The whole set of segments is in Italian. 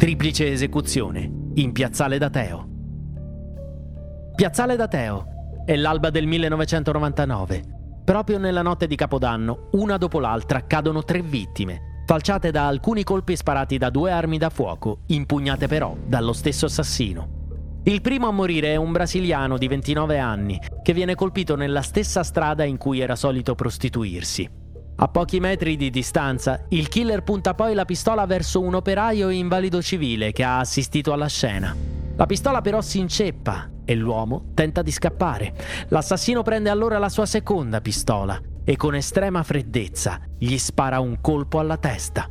Triplice esecuzione in Piazzale d'Ateo. Piazzale d'Ateo è l'alba del 1999. Proprio nella notte di Capodanno, una dopo l'altra, cadono tre vittime, falciate da alcuni colpi sparati da due armi da fuoco, impugnate però dallo stesso assassino. Il primo a morire è un brasiliano di 29 anni, che viene colpito nella stessa strada in cui era solito prostituirsi. A pochi metri di distanza, il killer punta poi la pistola verso un operaio invalido civile che ha assistito alla scena. La pistola però si inceppa e l'uomo tenta di scappare. L'assassino prende allora la sua seconda pistola e con estrema freddezza gli spara un colpo alla testa.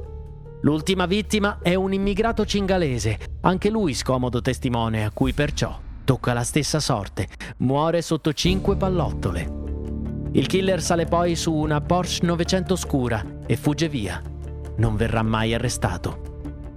L'ultima vittima è un immigrato cingalese, anche lui scomodo testimone a cui perciò tocca la stessa sorte, muore sotto cinque pallottole. Il killer sale poi su una Porsche 900 scura e fugge via. Non verrà mai arrestato.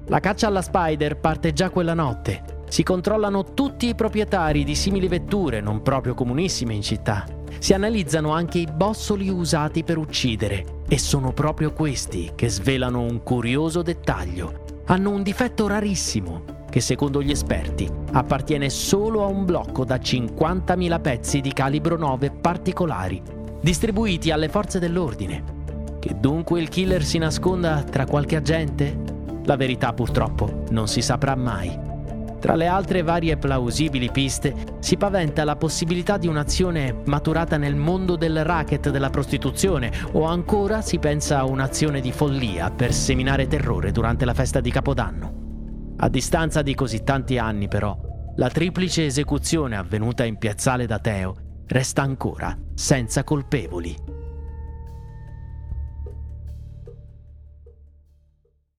La caccia alla Spider parte già quella notte. Si controllano tutti i proprietari di simili vetture, non proprio comunissime in città. Si analizzano anche i bossoli usati per uccidere e sono proprio questi che svelano un curioso dettaglio. Hanno un difetto rarissimo, che secondo gli esperti appartiene solo a un blocco da 50.000 pezzi di calibro 9 particolari, distribuiti alle forze dell'ordine. Che dunque il killer si nasconda tra qualche agente? La verità purtroppo non si saprà mai. Tra le altre varie plausibili piste si paventa la possibilità di un'azione maturata nel mondo del racket della prostituzione o ancora si pensa a un'azione di follia per seminare terrore durante la festa di Capodanno. A distanza di così tanti anni però, la triplice esecuzione avvenuta in piazzale d'Ateo resta ancora senza colpevoli.